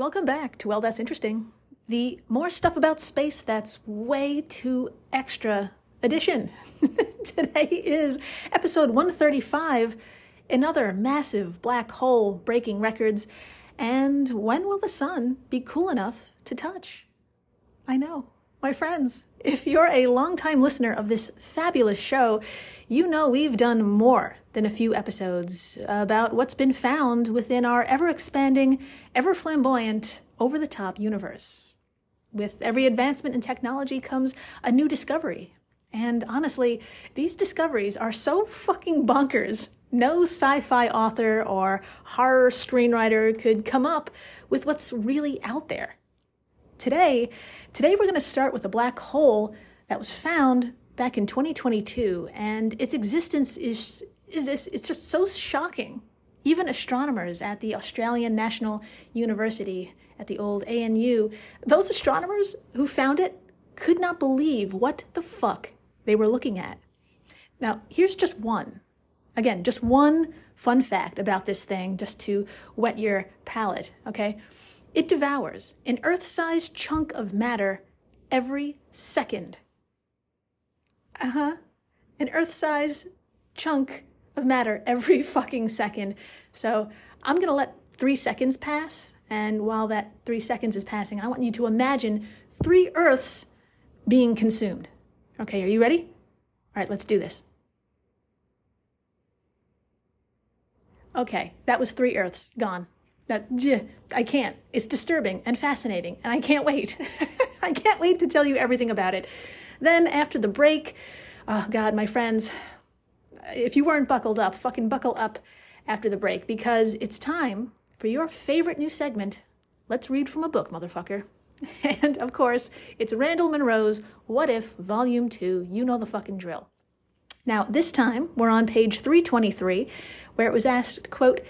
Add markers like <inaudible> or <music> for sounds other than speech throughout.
Welcome back to Well, That's Interesting. The more stuff about space that's way too extra edition. <laughs> Today is episode 135, another massive black hole breaking records. And when will the sun be cool enough to touch? I know, my friends, if you're a longtime listener of this fabulous show, you know we've done more than a few episodes about what's been found within our ever expanding, ever flamboyant, over the top universe. With every advancement in technology comes a new discovery. And honestly, these discoveries are so fucking bonkers. No sci fi author or horror screenwriter could come up with what's really out there. Today, today we're going to start with a black hole that was found back in 2022, and its existence is is this it's just so shocking. Even astronomers at the Australian National University at the old ANU, those astronomers who found it could not believe what the fuck they were looking at. Now, here's just one. Again, just one fun fact about this thing, just to wet your palate, okay? It devours an Earth sized chunk of matter every second. Uh huh. An Earth sized chunk of matter every <laughs> fucking second. So I'm going to let three seconds pass. And while that three seconds is passing, I want you to imagine three Earths being consumed. Okay, are you ready? All right, let's do this. Okay, that was three Earths gone. That I can't. It's disturbing and fascinating, and I can't wait. <laughs> I can't wait to tell you everything about it. Then after the break, oh God, my friends, if you weren't buckled up, fucking buckle up after the break because it's time for your favorite new segment. Let's read from a book, motherfucker. <laughs> And of course, it's Randall Munroe's What If Volume 2. You know the fucking drill. Now, this time we're on page 323, where it was asked, quote,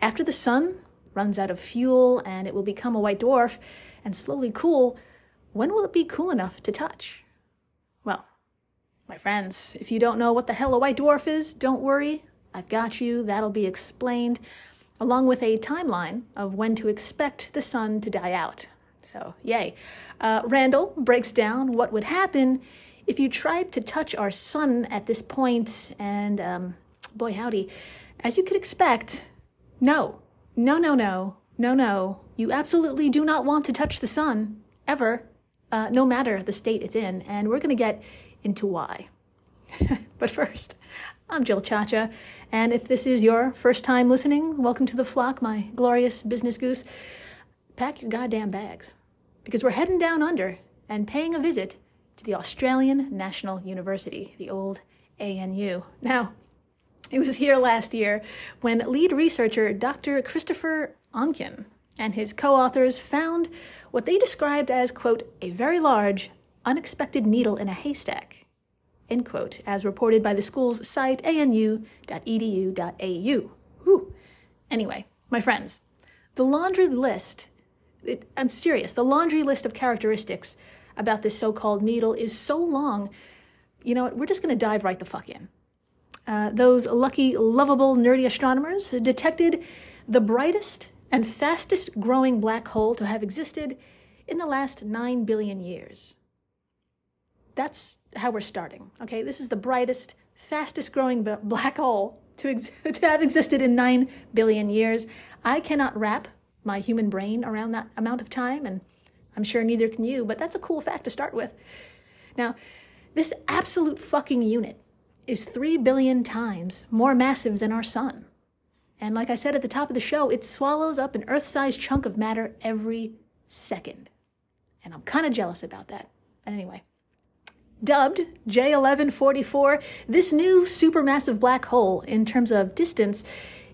after the sun runs out of fuel and it will become a white dwarf and slowly cool, when will it be cool enough to touch? My friends, if you don't know what the hell a white dwarf is, don't worry. I've got you. That'll be explained along with a timeline of when to expect the sun to die out. So, yay. Uh, Randall breaks down what would happen if you tried to touch our sun at this point, and um, boy, howdy, as you could expect, no, no, no, no, no, no. You absolutely do not want to touch the sun, ever, uh, no matter the state it's in. And we're going to get into why. <laughs> but first, I'm Jill Chacha, and if this is your first time listening, welcome to the flock, my glorious business goose. Pack your goddamn bags, because we're heading down under and paying a visit to the Australian National University, the old ANU. Now, it was here last year when lead researcher Dr. Christopher Onken and his co authors found what they described as, quote, a very large unexpected needle in a haystack, end quote, as reported by the school's site anu.edu.au. Whew. Anyway, my friends, the laundry list, it, I'm serious, the laundry list of characteristics about this so called needle is so long, you know, what, we're just going to dive right the fuck in. Uh, those lucky, lovable, nerdy astronomers detected the brightest and fastest growing black hole to have existed in the last 9 billion years that's how we're starting. Okay, this is the brightest, fastest growing black hole to, ex- <laughs> to have existed in 9 billion years. I cannot wrap my human brain around that amount of time, and I'm sure neither can you, but that's a cool fact to start with. Now, this absolute fucking unit is 3 billion times more massive than our sun. And like I said at the top of the show, it swallows up an Earth sized chunk of matter every second. And I'm kind of jealous about that. But anyway, Dubbed J1144, this new supermassive black hole, in terms of distance,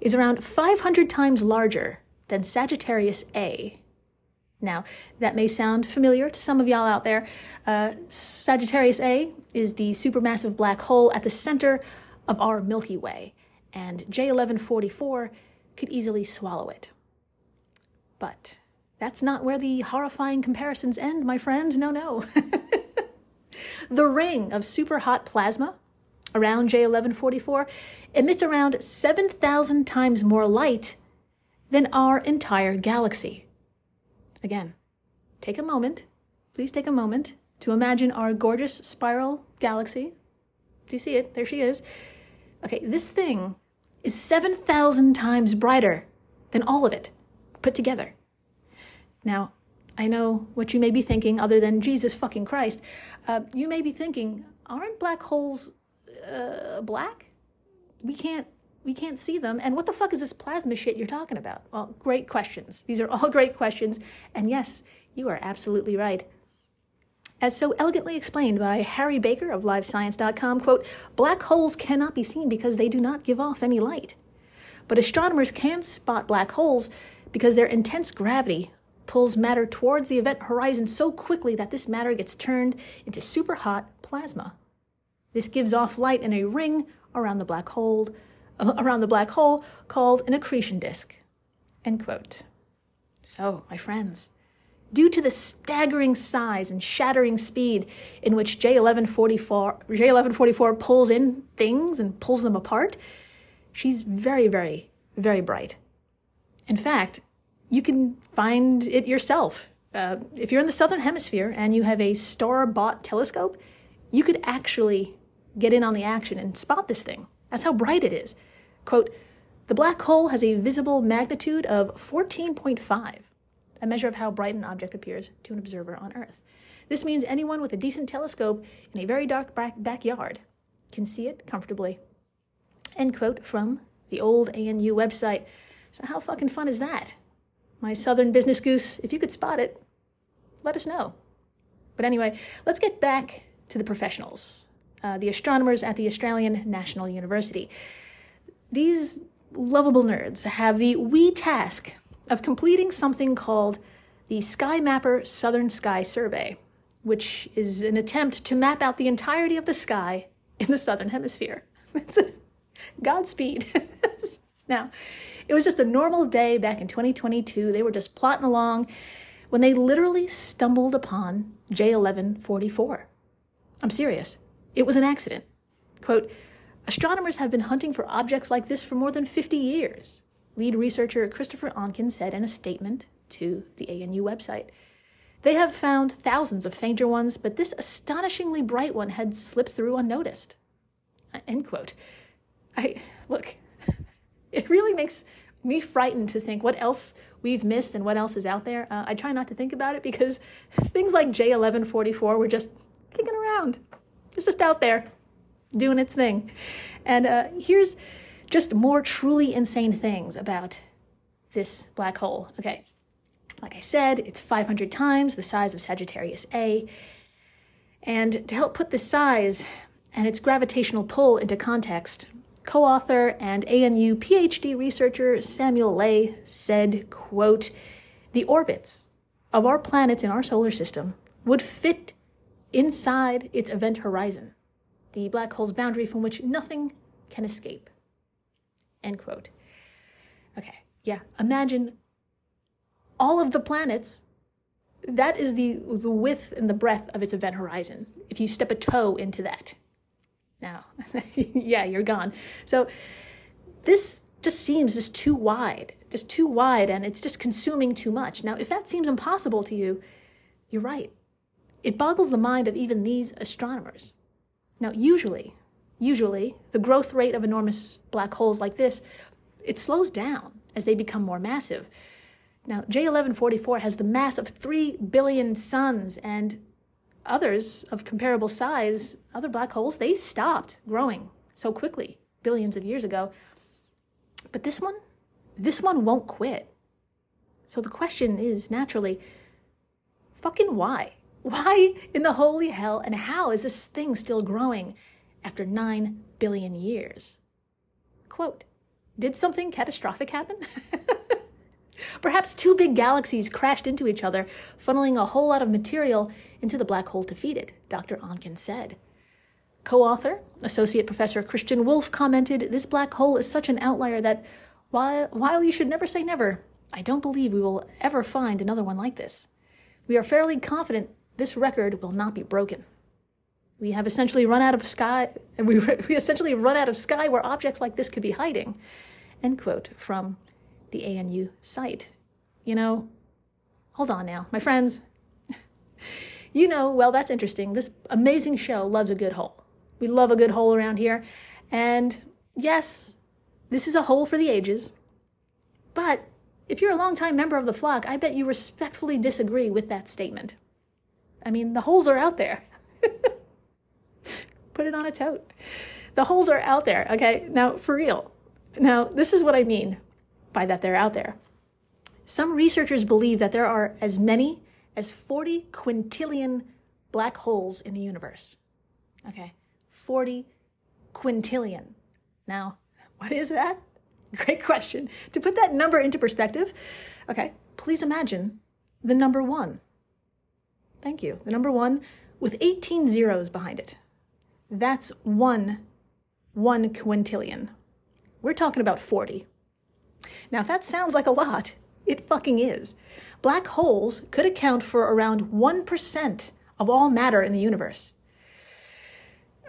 is around 500 times larger than Sagittarius A. Now, that may sound familiar to some of y'all out there. Uh, Sagittarius A is the supermassive black hole at the center of our Milky Way, and J1144 could easily swallow it. But that's not where the horrifying comparisons end, my friend. No, no. <laughs> The ring of super hot plasma around J1144 emits around 7,000 times more light than our entire galaxy. Again, take a moment, please take a moment to imagine our gorgeous spiral galaxy. Do you see it? There she is. Okay, this thing is 7,000 times brighter than all of it put together. Now, I know what you may be thinking, other than Jesus fucking Christ. Uh, you may be thinking, aren't black holes uh, black? We can't we can't see them. And what the fuck is this plasma shit you're talking about? Well, great questions. These are all <laughs> great questions. And yes, you are absolutely right. As so elegantly explained by Harry Baker of LiveScience.com, quote, black holes cannot be seen because they do not give off any light. But astronomers can spot black holes because their intense gravity pulls matter towards the event horizon so quickly that this matter gets turned into super hot plasma. This gives off light in a ring around the black hole, <laughs> around the black hole called an accretion disk. End quote. So, my friends, due to the staggering size and shattering speed in which J1144, J1144 pulls in things and pulls them apart, she's very, very, very bright. In fact, you can find it yourself. Uh, if you're in the southern hemisphere and you have a star bought telescope, you could actually get in on the action and spot this thing. That's how bright it is. Quote, the black hole has a visible magnitude of 14.5, a measure of how bright an object appears to an observer on Earth. This means anyone with a decent telescope in a very dark back- backyard can see it comfortably. End quote from the old ANU website. So, how fucking fun is that? My southern business goose, if you could spot it, let us know. But anyway, let's get back to the professionals, uh, the astronomers at the Australian National University. These lovable nerds have the wee task of completing something called the Sky Mapper Southern Sky Survey, which is an attempt to map out the entirety of the sky in the southern hemisphere. <laughs> Godspeed. <laughs> now, it was just a normal day back in 2022. They were just plotting along when they literally stumbled upon J1144. I'm serious. It was an accident. Quote, Astronomers have been hunting for objects like this for more than 50 years, lead researcher Christopher Onken said in a statement to the ANU website. They have found thousands of fainter ones, but this astonishingly bright one had slipped through unnoticed. Uh, end quote. I look, it really makes me frightened to think what else we've missed and what else is out there. Uh, I try not to think about it because <laughs> things like J1144 were just kicking around. It's just out there doing its thing. And uh, here's just more truly insane things about this black hole. Okay, like I said, it's 500 times the size of Sagittarius A. And to help put the size and its gravitational pull into context, co-author and ANU PhD researcher Samuel Lai said, quote, "The orbits of our planets in our solar system would fit inside its event horizon the black hole's boundary from which nothing can escape. End quote. Okay, yeah, imagine all of the planets. That is the, the width and the breadth of its event horizon. If you step a toe into that, now, <laughs> yeah, you're gone. So this just seems just too wide, just too wide, and it's just consuming too much. Now, if that seems impossible to you, you're right. It boggles the mind of even these astronomers. Now, usually, usually, the growth rate of enormous black holes like this, it slows down as they become more massive. Now, J1144 has the mass of 3 billion suns, and others of comparable size, other black holes, they stopped growing so quickly billions of years ago. But this one, this one won't quit. So the question is naturally, fucking why? <laughs> Why in the holy hell and how is this thing still growing after 9 billion years? Quote, did something catastrophic happen? <laughs> Perhaps two big galaxies crashed into each other, funneling a whole lot of material into the black hole to feed it, Dr. Onken said. Co author, Associate Professor Christian Wolf commented this black hole is such an outlier that while, while you should never say never, I don't believe we will ever find another one like this. We are fairly confident this record will not be broken. We have essentially run out of sky, and <laughs> we, we essentially run out of sky where objects like this could be hiding. End quote from the ANU site. You know, hold on now. My friends, <laughs> you know, well, that's interesting. This amazing show loves a good hole. We love a good hole around here. And yes, this is a hole for the ages. But if you're a longtime member of the flock, I bet you respectfully disagree with that statement. I mean, the holes are out there. <laughs> Put it on a tote. The holes are out there, okay? Now, for real. Now, this is what I mean by that they're out there. Some researchers believe that there are as many as 40 quintillion black holes in the universe. Okay, 40 quintillion. Now, what is that? <laughs> Great question. To put that number into perspective, okay, please imagine the number one. Thank you. The number one with 18 zeros behind it. That's one, one quintillion. We're talking about 40. Now, if that sounds like a lot, it fucking is. Black holes could account for around 1% of all matter in the universe.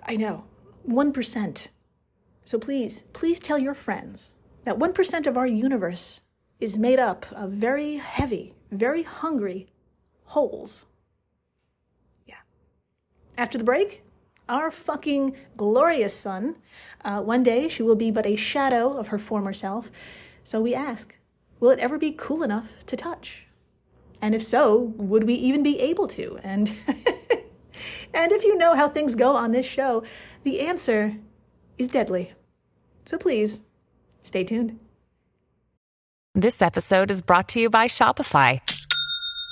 I know, 1%. So please, please tell your friends that 1% of our universe is made up of very heavy, very hungry holes. Yeah. After the break, our fucking glorious sun. Uh, one day she will be but a shadow of her former self. So we ask, will it ever be cool enough to touch? And if so, would we even be able to? And <laughs> and if you know how things go on this show, the answer is deadly. So please, stay tuned. This episode is brought to you by Shopify.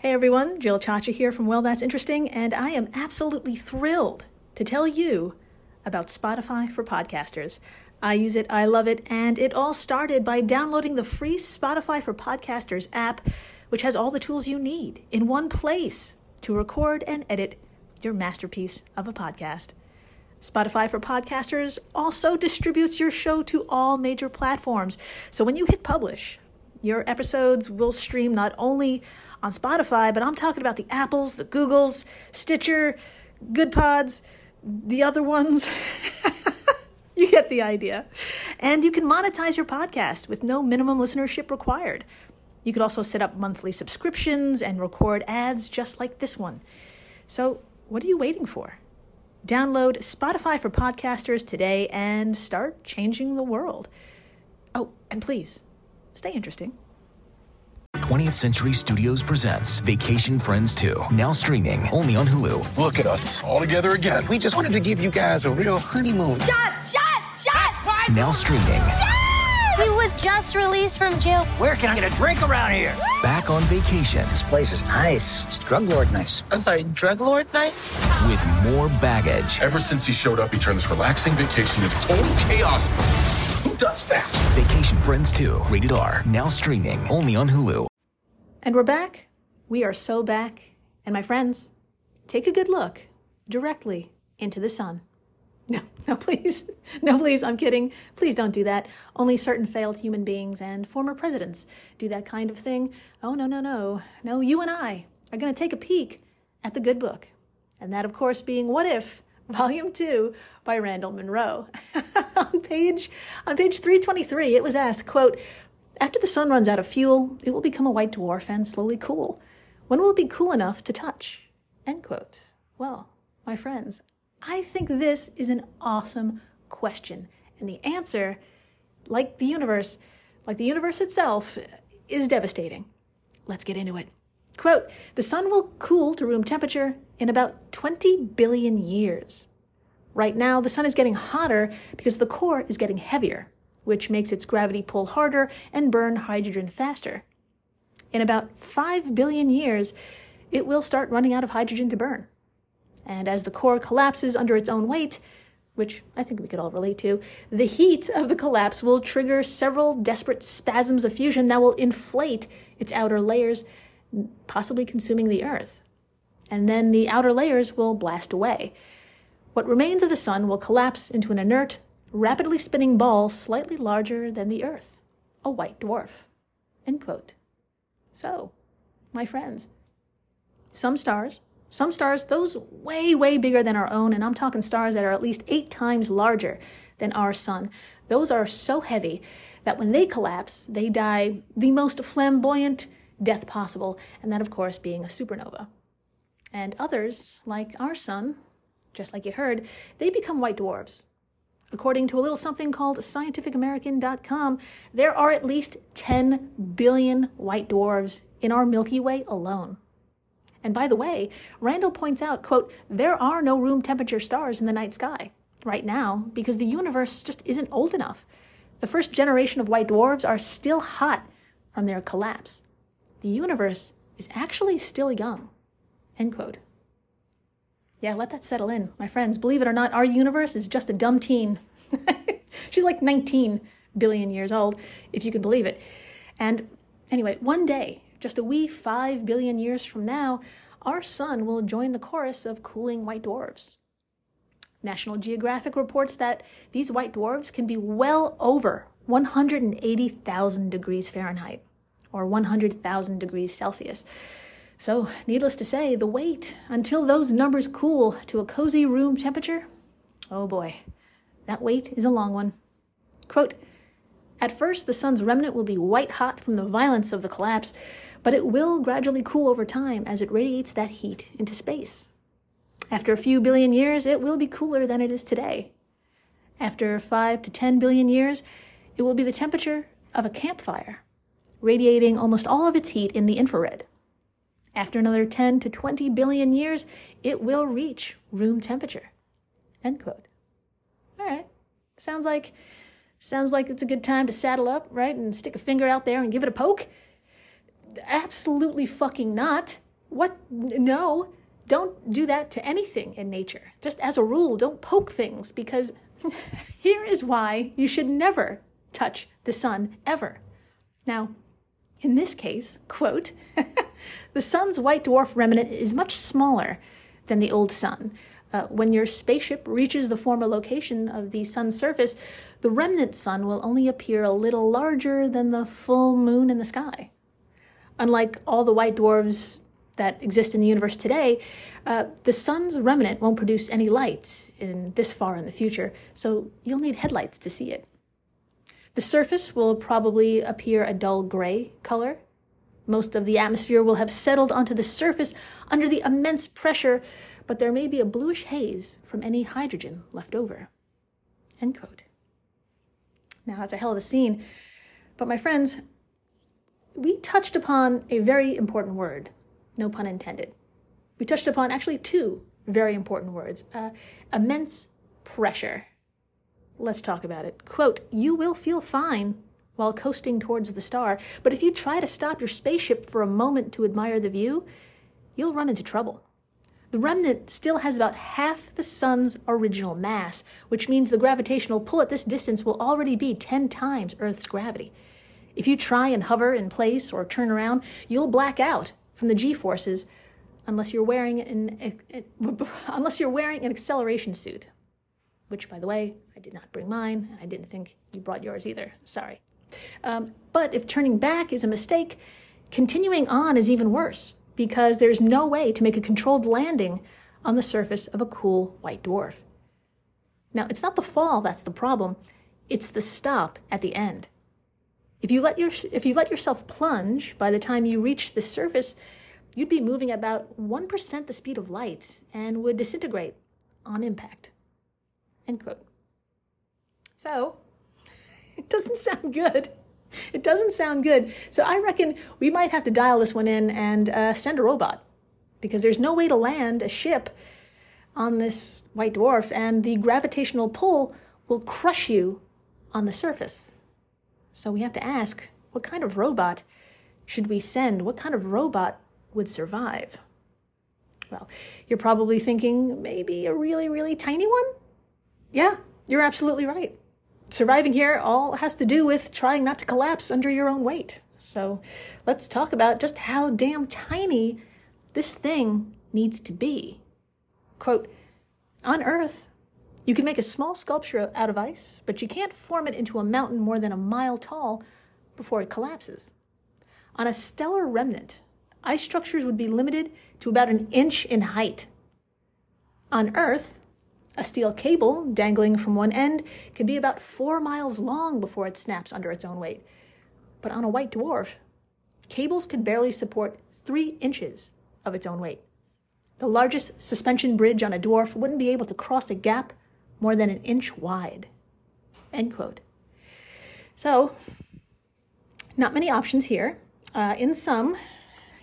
Hey everyone, Jill Chacha here from Well That's Interesting, and I am absolutely thrilled to tell you about Spotify for podcasters. I use it, I love it, and it all started by downloading the free Spotify for Podcasters app, which has all the tools you need in one place to record and edit your masterpiece of a podcast. Spotify for Podcasters also distributes your show to all major platforms. So when you hit publish, your episodes will stream not only on Spotify, but I'm talking about the Apples, the Googles, Stitcher, Good Pods, the other ones. <laughs> you get the idea. And you can monetize your podcast with no minimum listenership required. You could also set up monthly subscriptions and record ads just like this one. So, what are you waiting for? Download Spotify for podcasters today and start changing the world. Oh, and please, stay interesting. 20th Century Studios presents Vacation Friends 2, now streaming only on Hulu. Look at us, all together again. We just wanted to give you guys a real honeymoon. Shots! Shots! Shots! Now streaming. He was just released from jail. Where can I get a drink around here? Back on vacation This place is nice. It's drug lord nice. I'm sorry, drug lord nice? with more baggage. Ever since he showed up, he turned this relaxing vacation into total chaos. Who does that? Vacation Friends 2, rated R, now streaming only on Hulu. And we're back. We are so back. And my friends, take a good look directly into the sun. <laughs> No, no, please. <laughs> No, please, I'm kidding. Please don't do that. Only certain failed human beings and former presidents do that kind of thing. Oh, no, no, no. No, you and I are going to take a peek at the good book. And that, of course, being What If, <laughs> Volume 2 by Randall Munroe. on page on page 323, it was asked, quote, after the sun runs out of fuel, it will become a white dwarf and slowly cool. When will it be cool enough to touch? End quote. Well, my friends, I think this is an awesome question. And the answer, like the universe, like the universe itself, is devastating. Let's get into it. Quote, the sun will cool to room temperature in about 20 billion years. Right now, the sun is getting hotter because the core is getting heavier, which makes its gravity pull harder and burn hydrogen faster. In about 5 billion years, it will start running out of hydrogen to burn. And as the core collapses under its own weight, which I think we could all relate to, the heat of the collapse will trigger several desperate spasms of fusion that will inflate its outer layers, possibly consuming the Earth. And then the outer layers will blast away. What remains of the Sun will collapse into an inert, rapidly spinning ball slightly larger than the Earth, a white dwarf. End quote. So, my friends, some stars, some stars, those way, way bigger than our own, and I'm talking stars that are at least eight times larger than our sun, those are so heavy that when they collapse, they die the most flamboyant death possible, and that, of course, being a supernova. And others, like our sun, just like you heard, they become white dwarfs. According to a little something called scientificamerican.com, there are at least 10 billion white dwarfs in our Milky Way alone. And by the way, Randall points out, quote, there are no room temperature stars in the night sky right now because the universe just isn't old enough. The first generation of white dwarfs are still hot from their collapse. The universe is actually still young. End quote. Yeah, let that settle in. My friends, believe it or not, our universe is just a dumb teen. <laughs> She's like 19 billion years old, if you can believe it. And anyway, one day, just a wee five billion years from now, our sun will join the chorus of cooling white dwarfs. National Geographic reports that these white dwarfs can be well over 180,000 degrees Fahrenheit or 100,000 degrees Celsius. So, needless to say, the wait until those numbers cool to a cozy room temperature, oh boy, that wait is a long one. Quote, at first, the sun's remnant will be white hot from the violence of the collapse, but it will gradually cool over time as it radiates that heat into space. After a few billion years, it will be cooler than it is today. After 5 to 10 billion years, it will be the temperature of a campfire, radiating almost all of its heat in the infrared. After another 10 to 20 billion years, it will reach room temperature. End quote. All right. Sounds like sounds like it's a good time to saddle up, right? And stick a finger out there and give it a poke. Absolutely fucking not. What? No. Don't do that to anything in nature. Just as a rule, don't poke things because <laughs> here is why you should never touch the sun ever. Now, in this case, quote, <laughs> the sun's white dwarf remnant is much smaller than the old sun. Uh, when your spaceship reaches the former location of the sun's surface, the remnant sun will only appear a little larger than the full moon in the sky. Unlike all the white dwarfs that exist in the universe today, uh, the sun's remnant won't produce any light in this far in the future, so you'll need headlights to see it. The surface will probably appear a dull gray color. Most of the atmosphere will have settled onto the surface under the immense pressure, but there may be a bluish haze from any hydrogen left over. End quote. Now, that's a hell of a scene. But my friends, we touched upon a very important word, no pun intended. We touched upon actually two very important words uh, immense pressure. Let's talk about it. Quote, you will feel fine while coasting towards the star, but if you try to stop your spaceship for a moment to admire the view, you'll run into trouble. The remnant still has about half the sun's original mass, which means the gravitational pull at this distance will already be 10 times Earth's gravity. If you try and hover in place or turn around, you'll black out from the g forces unless you're wearing an eh, <laughs> unless you're wearing an acceleration suit. Which, by the way, I did not bring mine, and I didn't think you brought yours either. Sorry. Um, but if turning back is a mistake, continuing on is even worse because there's no way to make a controlled landing on the surface of a cool white dwarf. Now, it's not the fall that's the problem, it's the stop at the end. If you let your if you let yourself plunge by the time you reach the surface, you'd be moving about 1% the speed of light and would disintegrate on impact. End quote. So, <laughs> it doesn't sound good. it doesn't sound good. So I reckon we might have to dial this one in and uh, send a robot because there's no way to land a ship on this white dwarf, and the gravitational pull will crush you on the surface. So we have to ask what kind of robot should we send? What kind of robot would survive? Well, you're probably thinking maybe a really, really tiny one? Yeah, you're absolutely right. Surviving here all has to do with trying not to collapse under your own weight. So let's talk about just how damn tiny this thing needs to be. Quote, on Earth, you can make a small sculpture out of ice, but you can't form it into a mountain more than a mile tall before it collapses. On a stellar remnant, ice structures would be limited to about an inch in height. On Earth, a steel cable dangling from one end can be about four miles long before it snaps under its own weight. But on a white dwarf, cables can barely support three inches of its own weight. The largest suspension bridge on a dwarf wouldn't be able to cross a gap more than an inch wide. End quote. So, not many options here. Uh, in some,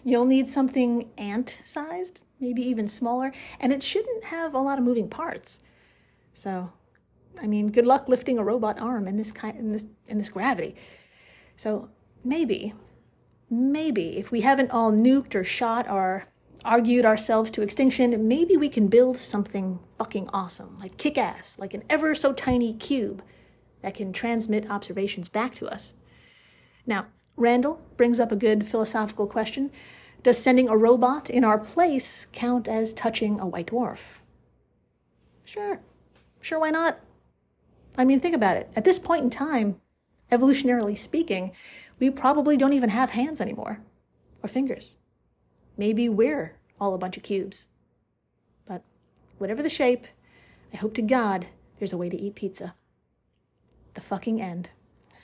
you'll need something ant sized, maybe even smaller, and it shouldn't have a lot of moving parts. So, I mean, good luck lifting a robot arm in this kind in this in this gravity. So maybe, maybe if we haven't all nuked or shot or argued ourselves to extinction, maybe we can build something fucking awesome, like kick ass, like an ever so tiny cube that can transmit observations back to us. Now, Randall brings up a good philosophical question Does sending a robot in our place count as touching a white dwarf? Sure. Sure, why not? I mean, think about it. At this point in time, evolutionarily speaking, we probably don't even have hands anymore or fingers. Maybe we're all a bunch of cubes. But whatever the shape, I hope to God there's a way to eat pizza. The fucking end.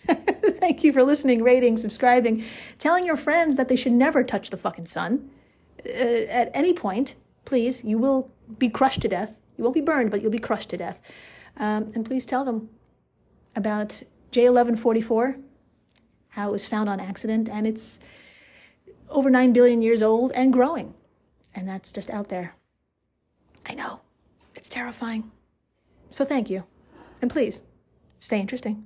<laughs> Thank you for listening, rating, subscribing, telling your friends that they should never touch the fucking sun. Uh, at any point, please, you will be crushed to death. You won't be burned, but you'll be crushed to death. Um, and please tell them about J1144, how it was found on accident, and it's over 9 billion years old and growing. And that's just out there. I know. It's terrifying. So thank you. And please, stay interesting.